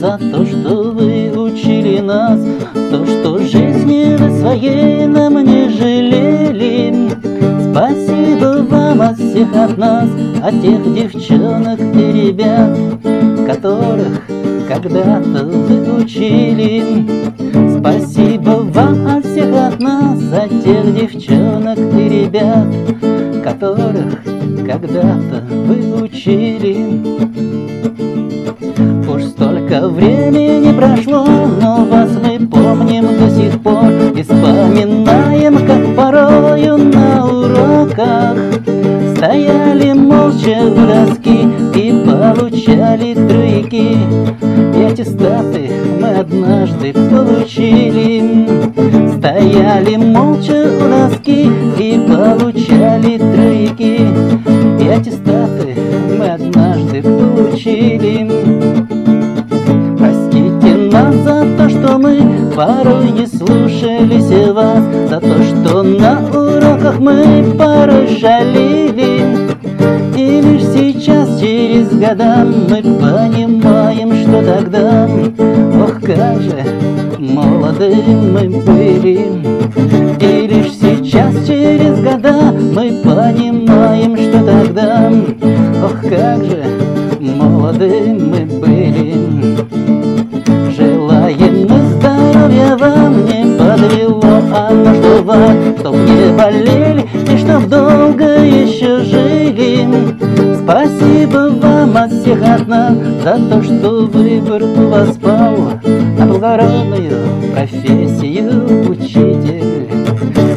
то, что вы учили нас, То, что жизни вы своей нам не жалели. Спасибо вам от всех от нас, От тех девчонок и ребят, Которых когда-то вы учили. Спасибо вам от всех от нас, От тех девчонок и ребят, Которых когда-то вы учили. Времени прошло, но вас мы помним до сих пор И вспоминаем, как порою на уроках Стояли молча у доски и получали тройки И аттестаты мы однажды получили. Стояли молча у доски и получали тройки И аттестаты мы однажды получили порой не слушались вас За то, что на уроках мы порой шалили И лишь сейчас, через года, мы понимаем, что тогда Ох, как же молоды мы были. И лишь сейчас, через года, мы понимаем, что тогда Ох, как же молоды мы были здоровья вам, не подвело оно, что вам Чтоб не болели и чтоб долго еще жили. Спасибо вам от всех от За то, что выбор у вас пал На благородную профессию учитель.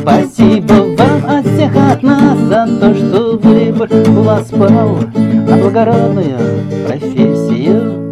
Спасибо вам от всех от За то, что выбор у вас пал На благородную профессию